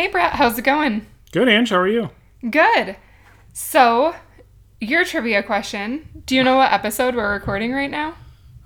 Hey, Brett, how's it going? Good, Ange. How are you? Good. So, your trivia question. Do you know what episode we're recording right now?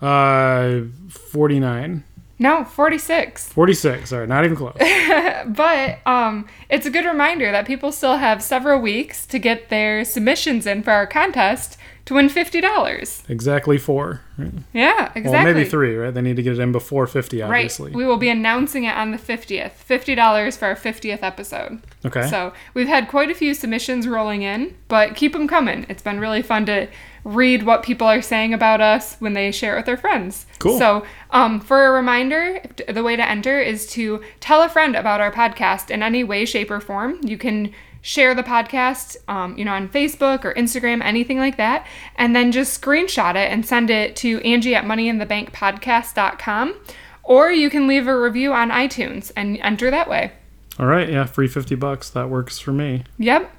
Uh, 49. No, 46. 46. Sorry, not even close. But um, it's a good reminder that people still have several weeks to get their submissions in for our contest to win $50. exactly four. Right? Yeah, exactly. Well, maybe three, right? They need to get it in before 50, obviously. Right. We will be announcing it on the 50th. $50 for our 50th episode. Okay. So we've had quite a few submissions rolling in, but keep them coming. It's been really fun to read what people are saying about us when they share it with their friends. Cool. So, um, for a reminder, the way to enter is to tell a friend about our podcast in any way, shape, or form. You can share the podcast, um, you know, on Facebook or Instagram, anything like that, and then just screenshot it and send it to Angie at moneyinthebankpodcast.com. Or you can leave a review on iTunes and enter that way. All right. Yeah, free 50 bucks. That works for me. Yep.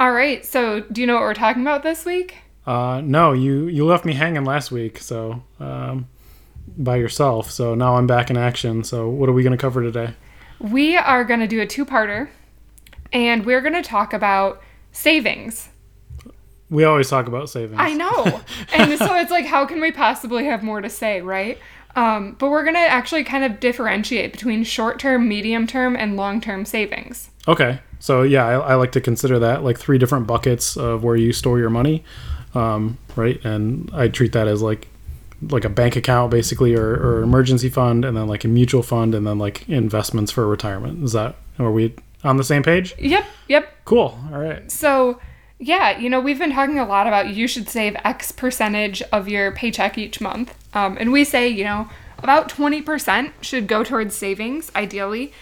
All right. So, do you know what we're talking about this week? Uh, no, you, you left me hanging last week, so, um, by yourself. So now I'm back in action. So what are we going to cover today? We are going to do a two parter and we're going to talk about savings. We always talk about savings. I know. and so it's like, how can we possibly have more to say, right? Um, but we're going to actually kind of differentiate between short term, medium term, and long term savings. Okay. So yeah, I, I like to consider that like three different buckets of where you store your money, um, right? And I treat that as like like a bank account basically, or, or emergency fund, and then like a mutual fund, and then like investments for retirement. Is that are we on the same page? Yep. Yep. Cool. All right. So, yeah, you know, we've been talking a lot about you should save X percentage of your paycheck each month. Um, and we say, you know, about 20% should go towards savings, ideally.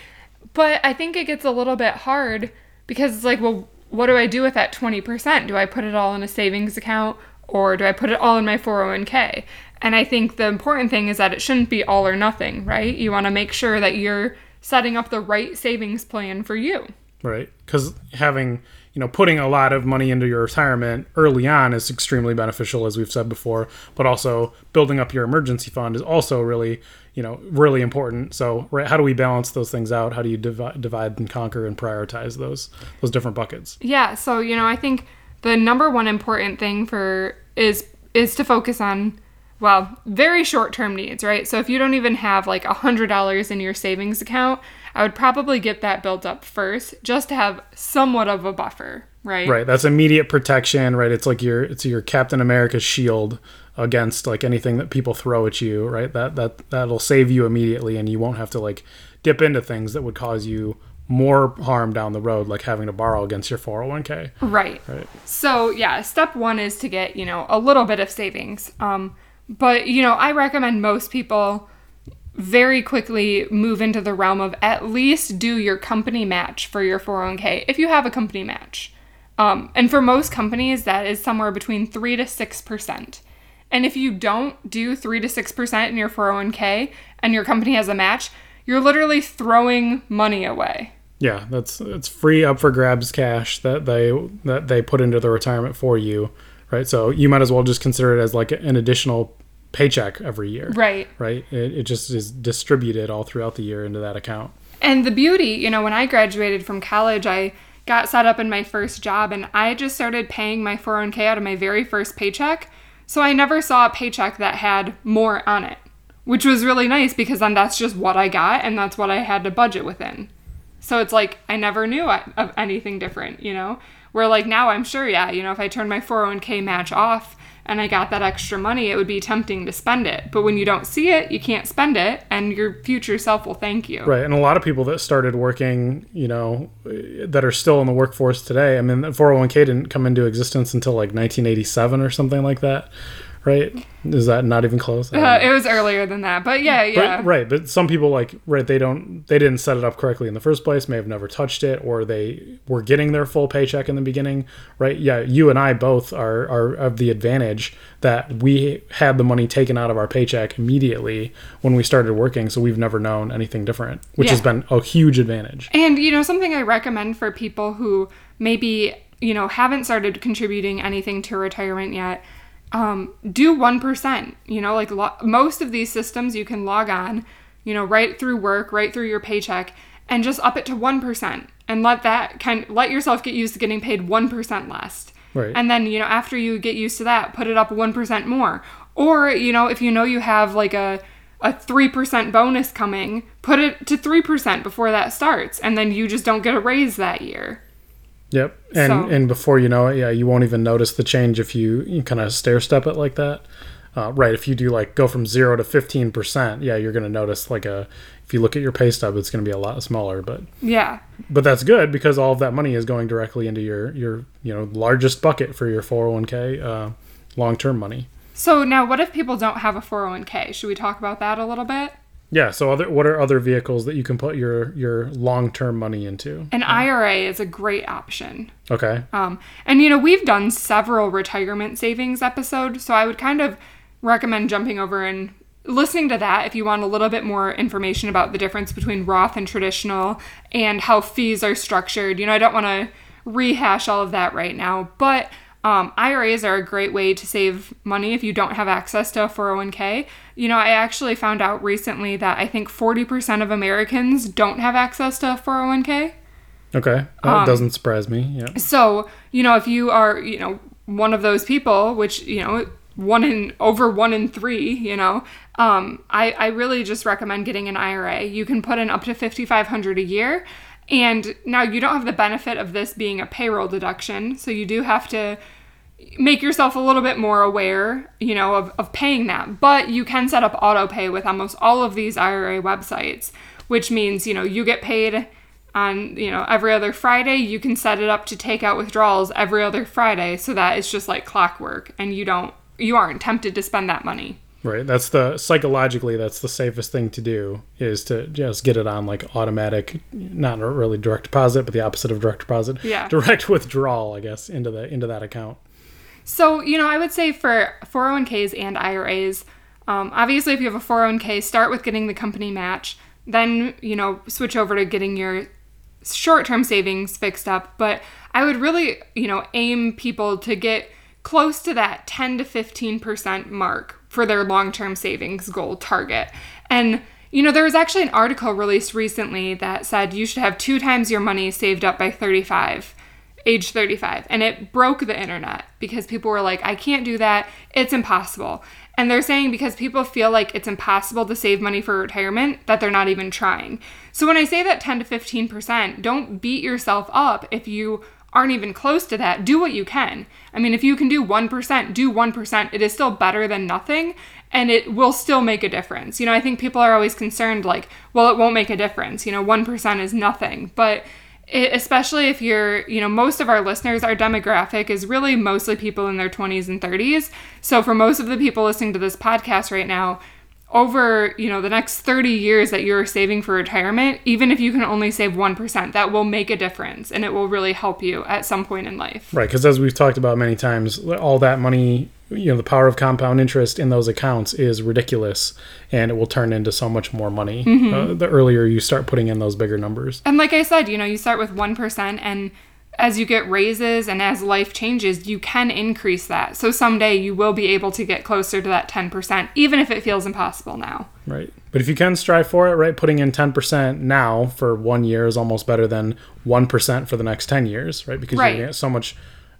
But I think it gets a little bit hard because it's like, well, what do I do with that 20%? Do I put it all in a savings account or do I put it all in my 401k? And I think the important thing is that it shouldn't be all or nothing, right? You want to make sure that you're setting up the right savings plan for you. Right. Because having, you know, putting a lot of money into your retirement early on is extremely beneficial, as we've said before. But also building up your emergency fund is also really, you know, really important. So, right, how do we balance those things out? How do you divide, divide and conquer and prioritize those those different buckets? Yeah, so you know, I think the number one important thing for is is to focus on well, very short-term needs, right? So if you don't even have like a $100 in your savings account, I would probably get that built up first just to have somewhat of a buffer, right? Right. That's immediate protection. Right. It's like your it's your Captain America shield against like anything that people throw at you. Right. That that that'll save you immediately, and you won't have to like dip into things that would cause you more harm down the road, like having to borrow against your 401k. Right. Right. So yeah, step one is to get, you know, a little bit of savings. Um, but you know, I recommend most people very quickly move into the realm of at least do your company match for your 401k if you have a company match. Um, and for most companies, that is somewhere between three to six percent. And if you don't do three to six percent in your 401k and your company has a match, you're literally throwing money away. Yeah, that's it's free up for grabs cash that they that they put into the retirement for you, right? So you might as well just consider it as like an additional paycheck every year, Right. Right? It, it just is distributed all throughout the year into that account. And the beauty, you know, when I graduated from college, I got set up in my first job and I just started paying my 401k out of my very first paycheck. So I never saw a paycheck that had more on it, which was really nice because then that's just what I got and that's what I had to budget within. So it's like I never knew of anything different, you know? Where like now I'm sure, yeah, you know, if I turn my 401k match off and I got that extra money, it would be tempting to spend it. But when you don't see it, you can't spend it and your future self will thank you. Right. And a lot of people that started working, you know, that are still in the workforce today, I mean, the 401k didn't come into existence until like 1987 or something like that. Right. Is that not even close? Uh, it was earlier than that, but yeah, yeah. But, right, but some people like right they don't they didn't set it up correctly in the first place, may have never touched it, or they were getting their full paycheck in the beginning, right? Yeah, you and I both are are of the advantage that we had the money taken out of our paycheck immediately when we started working, so we've never known anything different, which has been a huge advantage. And you know, something I recommend for people who maybe you know haven't started contributing anything to retirement yet. Um, do one percent. You know, like lo- most of these systems, you can log on, you know, right through work, right through your paycheck, and just up it to one percent. and let that kind let yourself get used to getting paid 1% less. Right. And then, you know, after you get used to that, put it up 1% more. Or, you know, if you know you have like a a 3% bonus coming, put it to 3% before that starts and then you just don't get a raise that year. Yep. And So- and before you know it, yeah, you won't even notice the change if you, you kind of stair step it like that. Uh, right. If you do like go from zero to fifteen percent, yeah, you're going to notice like a. If you look at your pay stub, it's going to be a lot smaller, but Yeah. but that's good because all of that money is going directly into your your you know largest bucket for your 401k uh, long term money. So now what if people don't have a 401k? Should we talk about that a little bit? Yeah. So other what are other vehicles that you can put your your long term money into? An IRA is a great option. Okay. Um, and you know, we've done several retirement savings episodes, so I would kind of recommend jumping over and listening to that if you want a little bit more information about the difference between Roth and traditional and how fees are structured. You know, I don't want to rehash all of that right now, but um, IRAs are a great way to save money if you don't have access to a 401k. You know, I actually found out recently that I think 40% of Americans don't have access to a 401k. Okay. That Um, doesn't surprise me. Yeah. So, you know, if you are, you know, one of those people, which, you know, one in over one in three, you know, um, I, I really just recommend getting an IRA. You can put in up to fifty five hundred a year. And now you don't have the benefit of this being a payroll deduction, so you do have to make yourself a little bit more aware, you know, of, of paying that. But you can set up auto pay with almost all of these IRA websites, which means, you know, you get paid on, you know, every other Friday. You can set it up to take out withdrawals every other Friday so that it's just like clockwork and you don't you aren't tempted to spend that money. Right. That's the psychologically that's the safest thing to do is to just get it on like automatic, not really direct deposit, but the opposite of direct deposit. Yeah. Direct withdrawal, I guess, into the into that account. So, you know, I would say for 401ks and IRAs, um, obviously, if you have a 401k, start with getting the company match. Then, you know, switch over to getting your short term savings fixed up. But I would really, you know, aim people to get close to that 10 to 15% mark for their long term savings goal target. And, you know, there was actually an article released recently that said you should have two times your money saved up by 35 age 35 and it broke the internet because people were like i can't do that. It's impossible. And they're saying because people feel like it's impossible to save money for retirement that they're not even trying. So when i say that 10 to 15% don't beat yourself up if you aren't even close to that do what you can. I mean if you can do 1% do 1% it is still better than nothing and it will still make a difference. You know i think people are always concerned like well it won't make a difference. You know 1% is nothing. But it, especially if you're, you know, most of our listeners, our demographic is really mostly people in their 20s and 30s. So for most of the people listening to this podcast right now, over, you know, the next 30 years that you're saving for retirement, even if you can only save 1%, that will make a difference and it will really help you at some point in life. Right, because as we've talked about many times, all that money, you know, the power of compound interest in those accounts is ridiculous, and it will turn into so much more money uh, the earlier you start putting in those bigger numbers. And like I said, you know, you start with 1% and as you get raises and as life changes, you can increase that. So someday you will be able to get closer to that 10%, even if it feels impossible now. Right. But if you can strive for it, right, putting in 10% now for one year is almost better than 1% for the next 10 years, right? Because Right. you're gonna get so much,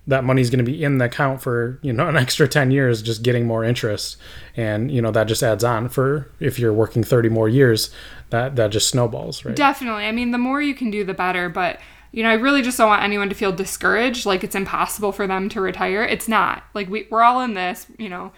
that money's going to be in the account for, you know, an extra 10 years, just getting more interest. And, you know, that just adds on for, if you're working 30 more years, that, that just snowballs, right? Definitely. I mean, the more you can do, the better. But, you know, I really just don't want anyone to feel discouraged, like it's impossible for them to retire. It's not. Like, we, we're all in this, you know,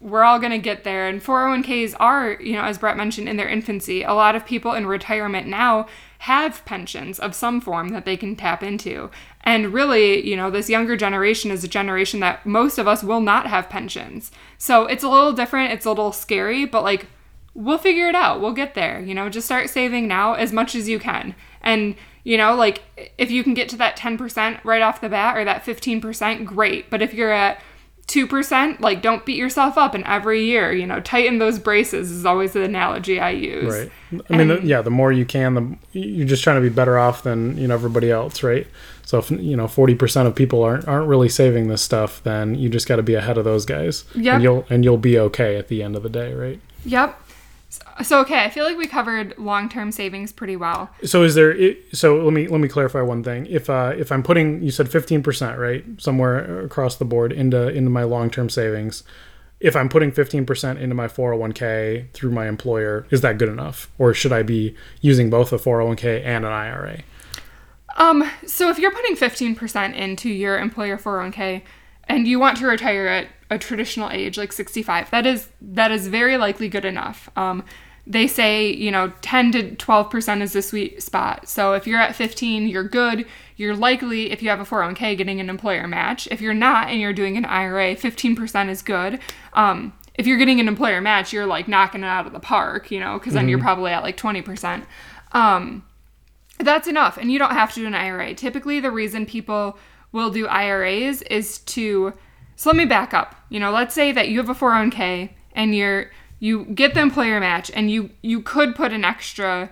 we're all going to get there. And 401ks are, you know, as Brett mentioned, in their infancy. A lot of people in retirement now have pensions of some form that they can tap into. And really, you know, this younger generation is a generation that most of us will not have pensions. So it's a little different. It's a little scary, but like, we'll figure it out. We'll get there. You know, just start saving now as much as you can. And, you know, like if you can get to that 10% right off the bat or that 15%, great. But if you're at 2%, like don't beat yourself up and every year, you know, tighten those braces is always the analogy I use. Right. I mean, the, yeah, the more you can, the you're just trying to be better off than you know everybody else, right? So if you know forty percent of people aren't aren't really saving this stuff, then you just got to be ahead of those guys, Yep. and you'll and you'll be okay at the end of the day, right? Yep. So okay, I feel like we covered long-term savings pretty well. So is there? So let me let me clarify one thing. If uh, if I'm putting, you said 15 percent, right, somewhere across the board into into my long term savings. If I'm putting 15 percent into my 401k through my employer, is that good enough, or should I be using both a 401k and an IRA? Um, so if you're putting 15% into your employer 401k and you want to retire at a traditional age like 65, that is that is very likely good enough. Um, they say, you know, 10 to 12% is the sweet spot. So if you're at 15, you're good. You're likely if you have a 401k getting an employer match. If you're not and you're doing an IRA, 15% is good. Um, if you're getting an employer match, you're like knocking it out of the park, you know, because then you're probably at like 20%. Um, that's enough and you don't have to do an ira typically the reason people will do iras is to so let me back up you know let's say that you have a 401k and you're you get the employer match and you you could put an extra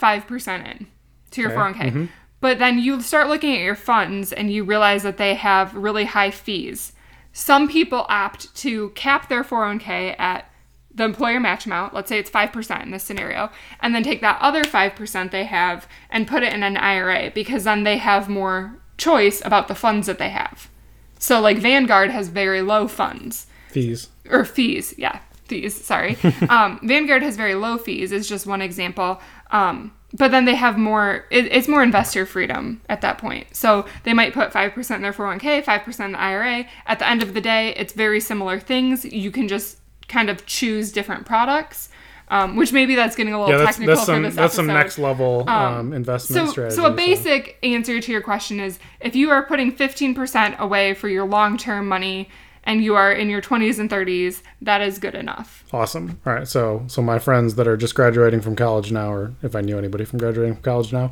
5% in to your Okay, 401k mm-hmm. but then you start looking at your funds and you realize that they have really high fees. Some people opt to cap their 401k at the employer match amount, let's say it's 5% in this scenario, and then take that other 5% they have and put it in an IRA because then they have more choice about the funds that they have. So, like Vanguard has very low funds. Fees. or fees, yeah, fees, sorry. um, Vanguard has very low fees, is just one example. Um, but then they have more, it, it's more investor freedom at that point. So they might put 5% in their 401k, 5% in the IRA. At the end of the day, it's very similar things. You can just kind of choose different products. Um, which maybe that's getting a little Yeah, that's technical that's for some this that's some next level um, investment So, strategy. so a basic answer to your question is if you are putting 15% away for your long-term money and you are in your 20s and 30s, that is good enough. Awesome. All right. So, so my friends that are just graduating from college now, or if I knew anybody from graduating from college now,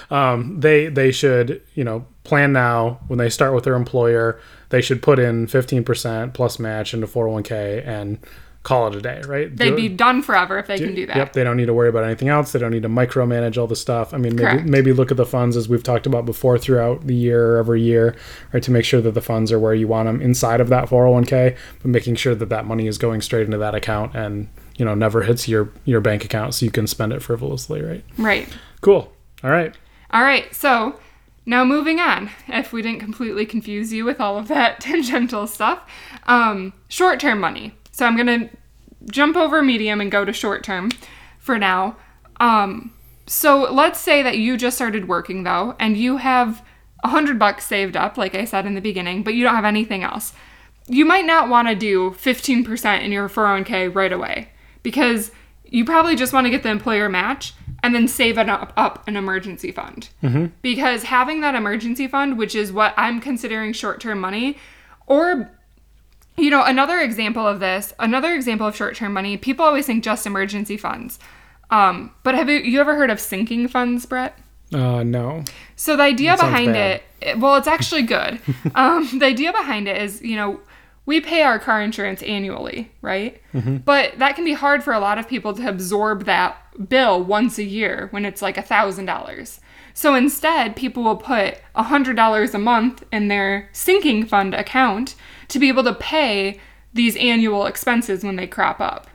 um, they they should you know plan now when they start with their employer. They should put in fifteen percent plus match into four hundred one k and call it a day. Right. They'd Do- be done forever if they can do that. Yep, they don't need to worry about anything else. They don't need to micromanage all the stuff. I mean, maybe Correct. maybe look at the funds as we've talked about before throughout the year, every year, right, to make sure that the funds are where you want them inside of that 401k, but making sure that that money is going straight into that account and you know never hits your your bank account, so you can spend it frivolously, right? Right. Cool. All right. All right. So now moving on, if we didn't completely confuse you with all of that tangential stuff, um, short term money. So I'm going to jump over medium and go to short term for now. Um, so let's say that you just started working though, and you have a hundred bucks saved up, like I said in the beginning, but you don't have anything else. You might not want to do 15% in your 401k right away because you probably just want to get the employer match and then save it up, up an emergency fund. Because having that emergency fund, which is what I'm considering short term money, or you know, another example of this, another example of short term money, people always think just emergency funds. Um, but have you, you ever heard of sinking funds, Brett? Uh, no. So the idea sounds behind it, it- well, it's actually good. um, the idea behind it is, you know, we pay our car insurance annually, right? Mm-hmm. But that can be hard for a lot of people to absorb that bill once a year when it's like a thousand dollars. So instead, people will put a hundred dollars a month in their sinking fund account to be able to pay these annual expenses when they crop up.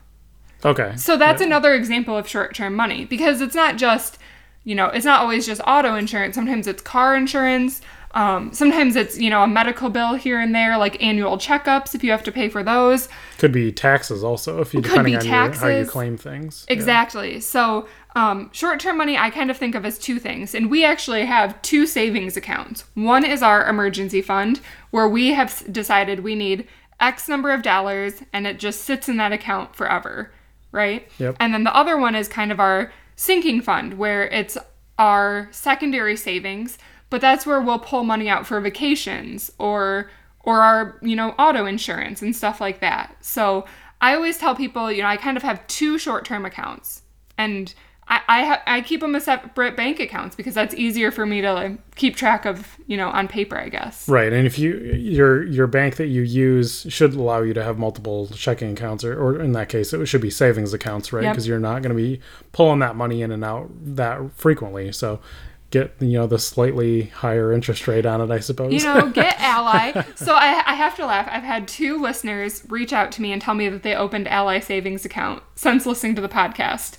Okay. So that's another example of short term money because it's not just, you know, it's not always just auto insurance. Sometimes it's car insurance. Um, sometimes it's, you know, a medical bill here and there, like annual checkups if you have to pay for those. Could be taxes also if you depending on your, how you claim things. Yeah. Exactly. So, um, short term money, I kind of think of as two things. And we actually have two savings accounts. One is our emergency fund, where we have decided we need X number of dollars and it just sits in that account forever, right? Yep. And then the other one is kind of our sinking fund, where it's our secondary savings, but that's where we'll pull money out for vacations or or our, you know, auto insurance and stuff like that. So I always tell people, you know, I kind of have two short-term accounts, and I I, ha- I keep them as separate bank accounts because that's easier for me to like, keep track of, you know, on paper, I guess. Right, and if you your your bank that you use should allow you to have multiple checking accounts, or, or in that case, it should be savings accounts, right? Yep. Because you're not going to be pulling that money in and out that frequently. So, get you know the slightly higher interest rate on it, I suppose. You know, get Ally. so I, I have to laugh. I've had two listeners reach out to me and tell me that they opened Ally savings account since listening to the podcast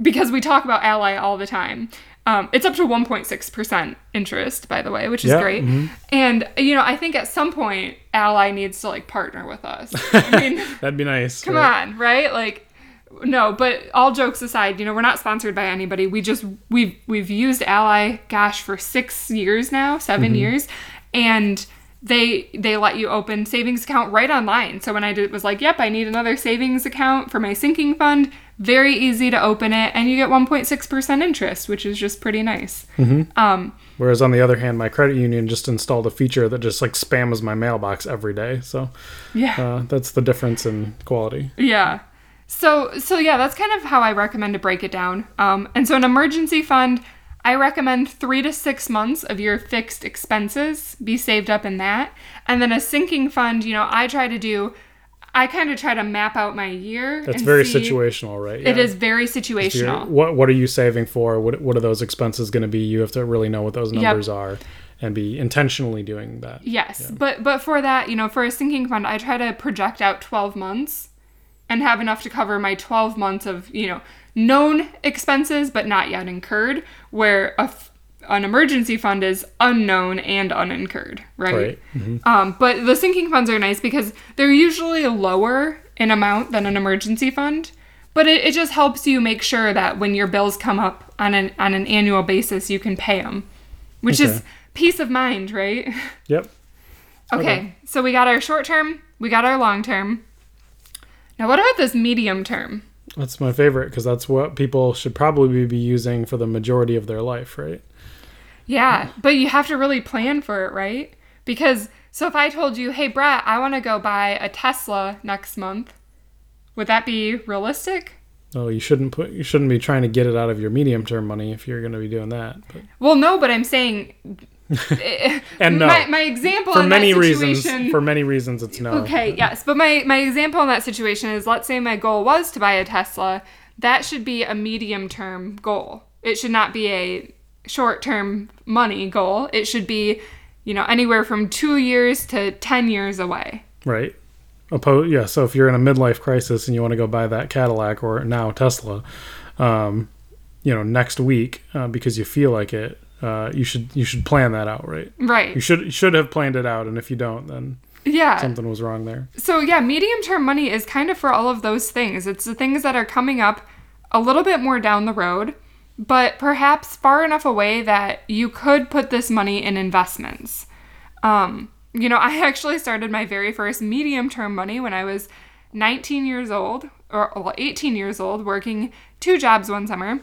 because we talk about Ally all the time. Um, it's up to 1.6% interest, by the way, which is Yeah, great. mhm. And, you know, I think at some point, Ally needs to like partner with us. I mean, That'd be nice. Come right? on, right? Like no, but all jokes aside, you know, we're not sponsored by anybody. We just we've we've used Ally gosh for 6 years now, 7 Mm-hmm. years, and they they let you open savings account right online. So when I did was like, "Yep, I need another savings account for my sinking fund." Very easy to open it and you get 1.6% interest, which is just pretty nice. Um Whereas on the other hand, my credit union just installed a feature that just like spams my mailbox every day. So yeah. uh, that's the difference in quality. Yeah. So so yeah, that's kind of how I recommend to break it down. Um, and so an emergency fund, I recommend three to six months of your fixed expenses be saved up in that, and then a sinking fund. You know, I try to do. I kind of try to map out my year. That's very situational, right? It Yeah. is very situational. What What are you saving for? What What are those expenses going to be? You have to really know what those numbers are, and be intentionally doing that. Yes, but but for that, you know, for a sinking fund, I try to project out 12 months and have enough to cover my 12 months of, you know, known expenses but not yet incurred, where a f- an emergency fund is unknown and unincurred, right? Right. Mhm. Um, but the sinking funds are nice because they're usually lower in amount than an emergency fund. But it, it just helps you make sure that when your bills come up on an on an annual basis, you can pay them, which is peace of mind, right? Yep. Okay, Okay. so we got our short term, we got our long term. Now, what about this medium term? That's my favorite because that's what people should probably be using for the majority of their life, right? Yeah, but you have to really plan for it, right? Because, so if I told you, hey, Brett, I want to go buy a Tesla next month, would that be realistic? No, you shouldn't put. You shouldn't be trying to get it out of your medium term money if you're going to be doing that. But Well, no, but I'm saying. And no. my, my example for many reasons, for many reasons, it's no. Okay, yes. But my, my example in that situation is let's say my goal was to buy a Tesla. That should be a medium term goal. It should not be a short term money goal. It should be, you know, anywhere from two years to 10 years away. Right. Oppo- yeah. So if you're in a midlife crisis and you want to go buy that Cadillac or now Tesla, um, you know, next week uh, because you feel like it, uh, you should you should plan that out, right? You Right. should you should have planned it out, and if you don't, then Yeah. something was wrong there. So, yeah, medium term money is kind of for all of those things. It's the things that are coming up a little bit more down the road, but perhaps far enough away that you could put this money in investments. Um, you know, I actually started my very first medium term money when I was 19 years old, or well, 18 years old, working two jobs one summer.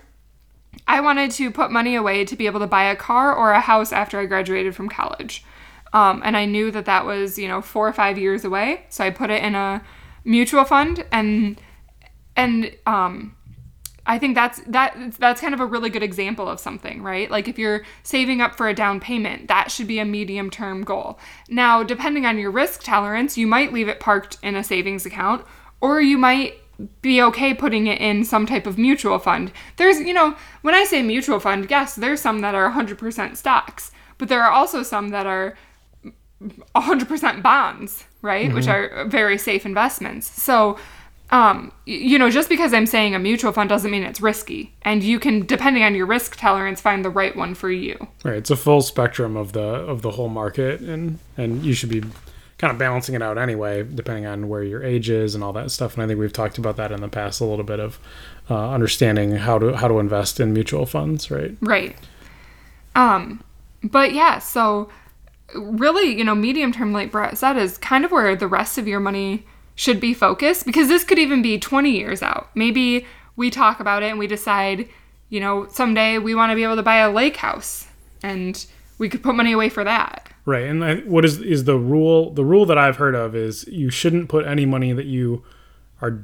I wanted to put money away to be able to buy a car or a house after I graduated from college. Um, and I knew that that was, you know, four or five years away. So I put it in a mutual fund and, and, um, I think that's that that's kind of a really good example of something, right? Like if you're saving up for a down payment, that should be a medium term goal. Now, depending on your risk tolerance, you might leave it parked in a savings account or you might be okay putting it in some type of mutual fund. There's, you know, when I say mutual fund, yes, there's some that are 100% stocks, but there are also some that are 100% bonds, right? Which are very safe investments. So, um, you know, just because I'm saying a mutual fund doesn't mean it's risky. And you can, depending on your risk tolerance, find the right one for you. Right. It's a full spectrum of the of the whole market, and and you should be kind of balancing it out anyway, depending on where your age is and all that stuff. And I think we've talked about that in the past a little bit of uh, understanding how to how to invest in mutual funds, right? Right. Um, but yeah, so really, you know, medium term, like Brett said, is kind of where the rest of your money should be focused because this could even be 20 years out. Maybe we talk about it and we decide, you know, someday we want to be able to buy a lake house and we could put money away for that. Right. And I, what is is the rule? The rule that I've heard of is you shouldn't put any money that you are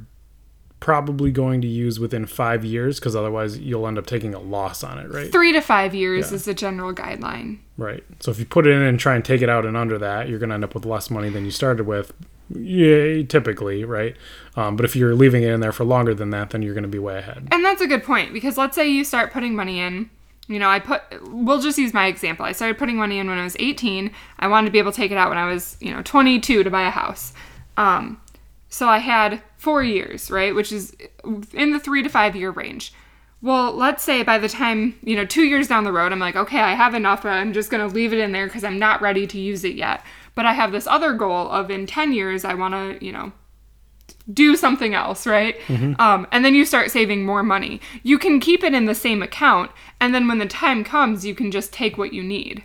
probably going to use within five years because otherwise you'll end up taking a loss on it, right? Three to five years Yeah. is the general guideline. Right. So if you put it in and try and take it out and under that, you're going to end up with less money than you started with. Yeah, typically, right? Um, but if you're leaving it in there for longer than that, then you're going to be way ahead. And that's a good point because let's say you start putting money in you know, I put, we'll just use my example. I started putting money in when I was 18. I wanted to be able to take it out when I was, you know, 22 to buy a house. Um, so I had four years, right? Which is in the three to five year range. Well, let's say by the time, you know, two years down the road, I'm like, okay, I have enough, but I'm just going to leave it in there because I'm not ready to use it yet. But I have this other goal of in 10 years, I want to, you know, do something else, right? Um, and then you start saving more money. You can keep it in the same account, and then when the time comes, you can just take what you need.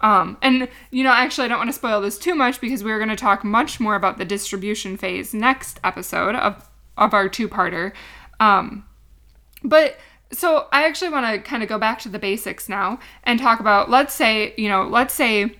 Um, and you know, actually, I don't want to spoil this too much because we're going to talk much more about the distribution phase next episode of of our two parter. Um, but so I actually want to kind of go back to the basics now and talk about. Let's say you know, let's say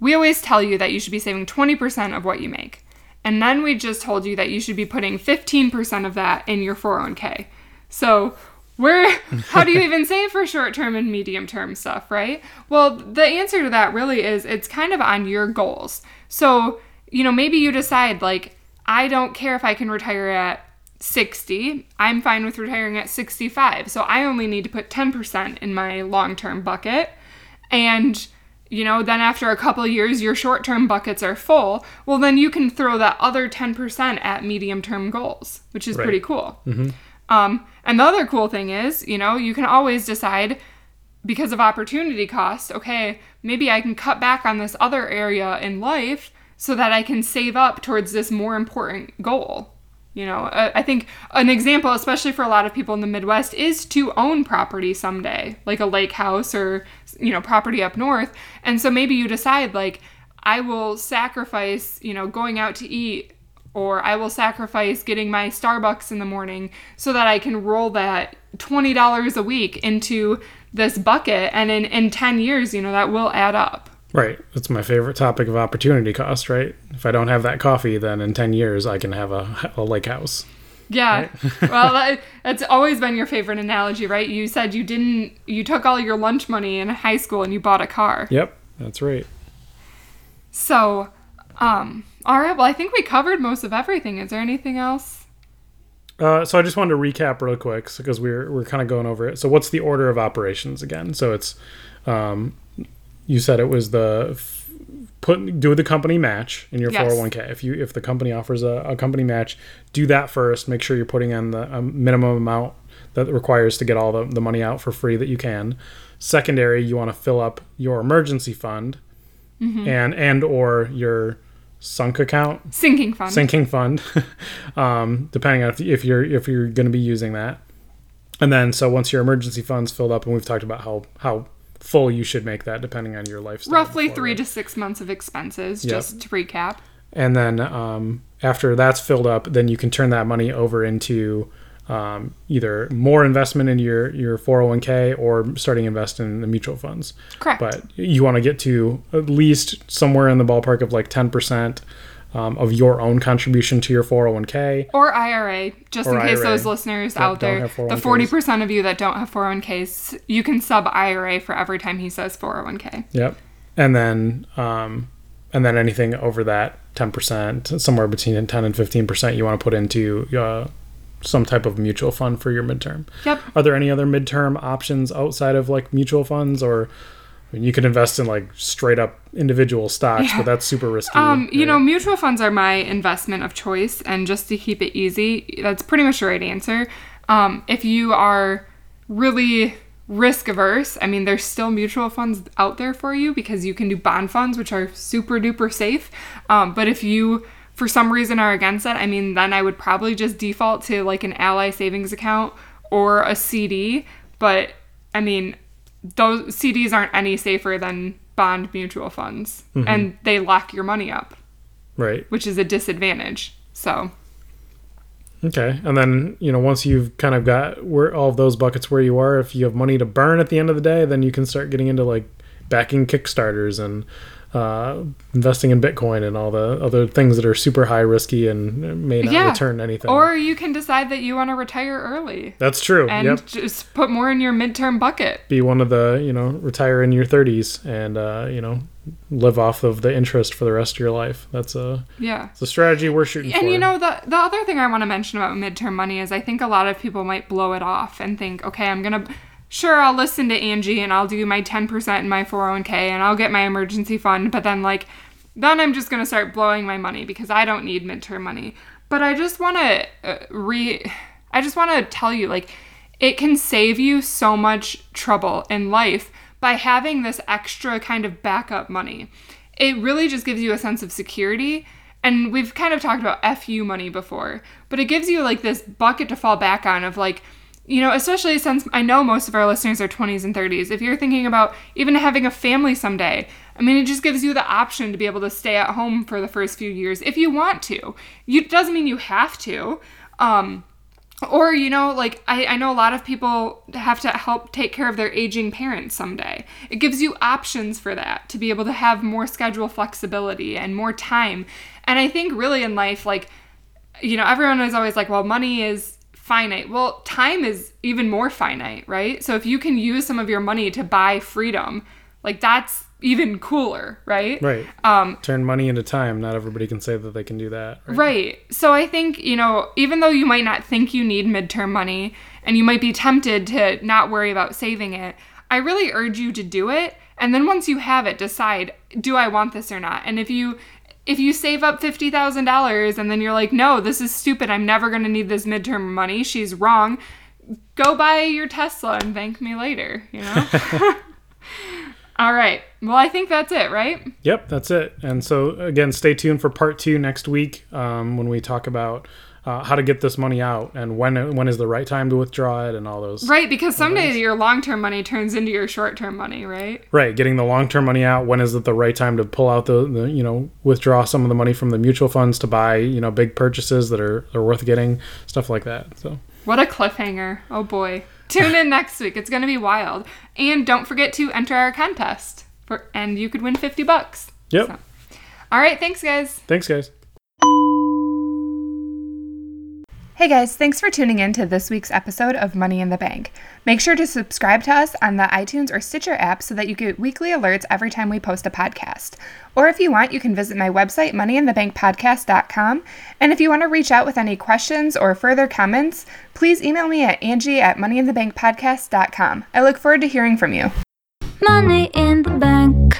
we always tell you that you should be saving twenty percent of what you make. And then we just told you that you should be putting 15% of that in your 401k. So, where how do you even save for short-term and medium-term stuff, right? Well, the answer to that really is it's kind of on your goals. So, you know, maybe you decide like I don't care if I can retire at 60. I'm fine with retiring at 65. So, I only need to put 10% in my long-term bucket. And you know, then after a couple years, your short term buckets are full. Well, then you can throw that other 10% at medium term goals, which is Right. pretty cool. Um, and the other cool thing is, you know, you can always decide because of opportunity cost, okay, maybe I can cut back on this other area in life so that I can save up towards this more important goal. You know, I think an example, especially for a lot of people in the Midwest, is to own property someday, like a lake house or, you know, property up north. And so maybe you decide, like, I will sacrifice, you know, going out to eat or I will sacrifice getting my Starbucks in the morning so that I can roll that $20 a week into this bucket. And in, in 10 years, you know, that will add up. Right. That's my favorite topic of opportunity cost, right? If I don't have that coffee, then in 10 years I can have a, a lake house. Yeah. well, that, that's always been your favorite analogy, right? You said you didn't, you took all your lunch money in high school and you bought a car. Yep, that's right. So, um, all right. Well, I think we covered most of everything. Is there anything else? Uh, so I just wanted to recap real quick because we're we're kind of going over it. So what's the order of operations again? So it's um, you said it was the put do the company match in your Yes. 401k. If you if the company offers a, a company match, do that first. Make sure you're putting in the um, minimum amount that requires to get all the, the money out for free that you can. Secondary, you want to fill up your emergency fund and and or your sunk account Sinking fund. sinking fund, um, depending on if, if you're if you're going to be using that. And then so once your emergency fund's filled up, and we've talked about how how full you should make that depending on your lifestyle. Roughly three to six months of expenses, Yep. just to recap. And then um, after that's filled up, then you can turn that money over into um, either more investment in your your 401k or starting invest in the mutual funds. Correct. But you want to get to at least somewhere in the ballpark of like 10% um, of your own contribution to your 401k. or IRA, just Or in case IRA those listeners that out there, the forty percent of you that don't have 401ks, you can sub IRA for every time he says 401k. Yep. And then um, and then anything over that 10%, somewhere between 10 and 15% you want to put into uh, some type of mutual fund for your midterm. Yep. Are there any other midterm options outside of like mutual funds or I mean, you can invest in like straight up individual stocks, but that's super risky. Um, you right? know, mutual funds are my investment of choice, and just to keep it easy, that's pretty much the right answer. Um, if you are really risk averse, I mean, there's still mutual funds out there for you because you can do bond funds, which are super duper safe. Um, but if you, for some reason, are against that, I mean, then I would probably just default to like an Ally savings account or a CD. But I mean, those CDs aren't any safer than bond mutual funds, mm-hmm. and they lock your money up right. which is a disadvantage. So, Okay. And then, you know, once you've kind of got where all of those buckets where you are, if you have money to burn at the end of the day, then you can start getting into like backing Kickstarters and uh, investing in Bitcoin and all the other things that are super high risky and may not yeah. return anything. Or you can decide that you want to retire early That's true. and yep. just put more in your midterm bucket. Be one of the, you know, retire in your 30s and, uh, you know, live off of the interest for the rest of your life. That's a, Yeah. it's a strategy we're shooting for. And you know the the other thing I want to mention about midterm money is I think a lot of people might blow it off and think, okay, I'm gonna sure, I'll listen to Angie and I'll do my 10% in my 401k and I'll get my emergency fund, but then, like, then I'm just going to start blowing my money because I don't need midterm money. But I just want to uh, re. I just want to tell you, like, it can save you so much trouble in life by having this extra kind of backup money. It really just gives you a sense of security. And we've kind of talked about FU money before, but it gives you like this bucket to fall back on of like, you know, especially since I know most of our listeners are 20s and 30s. If you're thinking about even having a family someday, I mean, it just gives you the option to be able to stay at home for the first few years if you want to. You, it doesn't mean you have to. Um, or, you know, like I, I know a lot of people have to help take care of their aging parents someday. It gives you options for that to be able to have more schedule flexibility and more time. And I think really in life, like, you know, everyone is always like, well, money is finite. Well, time is even more finite, right? So if you can use some of your money to buy freedom, like that's even cooler, right? Right. Um, Turn money into time. Not everybody can say that they can do that. Right? right. So I think, you know, even though you might not think you need midterm money and you might be tempted to not worry about saving it, I really urge you to do it. And then once you have it, decide, do I want this or not? And if you if you save up $50,000 and then you're like, no, this is stupid, I'm never going to need this midterm money, she's wrong, go buy your Tesla and thank me later, you know? All right. Well, I think that's it, right? Yep, that's it. And so, again, stay tuned for part two next week um, when we talk about uh, how to get this money out and when when is the right time to withdraw it and all those. Right, because someday your long term money turns into your short term money, right? Right, getting the long term money out. When is it the right time to pull out the, the you know withdraw some of the money from the mutual funds to buy you know big purchases that are are worth getting stuff like that. So. What a cliffhanger! Oh boy. Tune in next week. It's going to be wild. And don't forget to enter our contest for and you could win 50 bucks. Yep. So. All right, thanks guys. Thanks guys. Hey guys, thanks for tuning in to this week's episode of Money in the Bank. Make sure to subscribe to us on the iTunes or Stitcher app so that you get weekly alerts every time we post a podcast. Or if you want, you can visit my website, moneyinthebankpodcast.com. And if you want to reach out with any questions or further comments, please email me at angie at moneyinthebankpodcast.com. I look forward to hearing from you. Money in the Bank.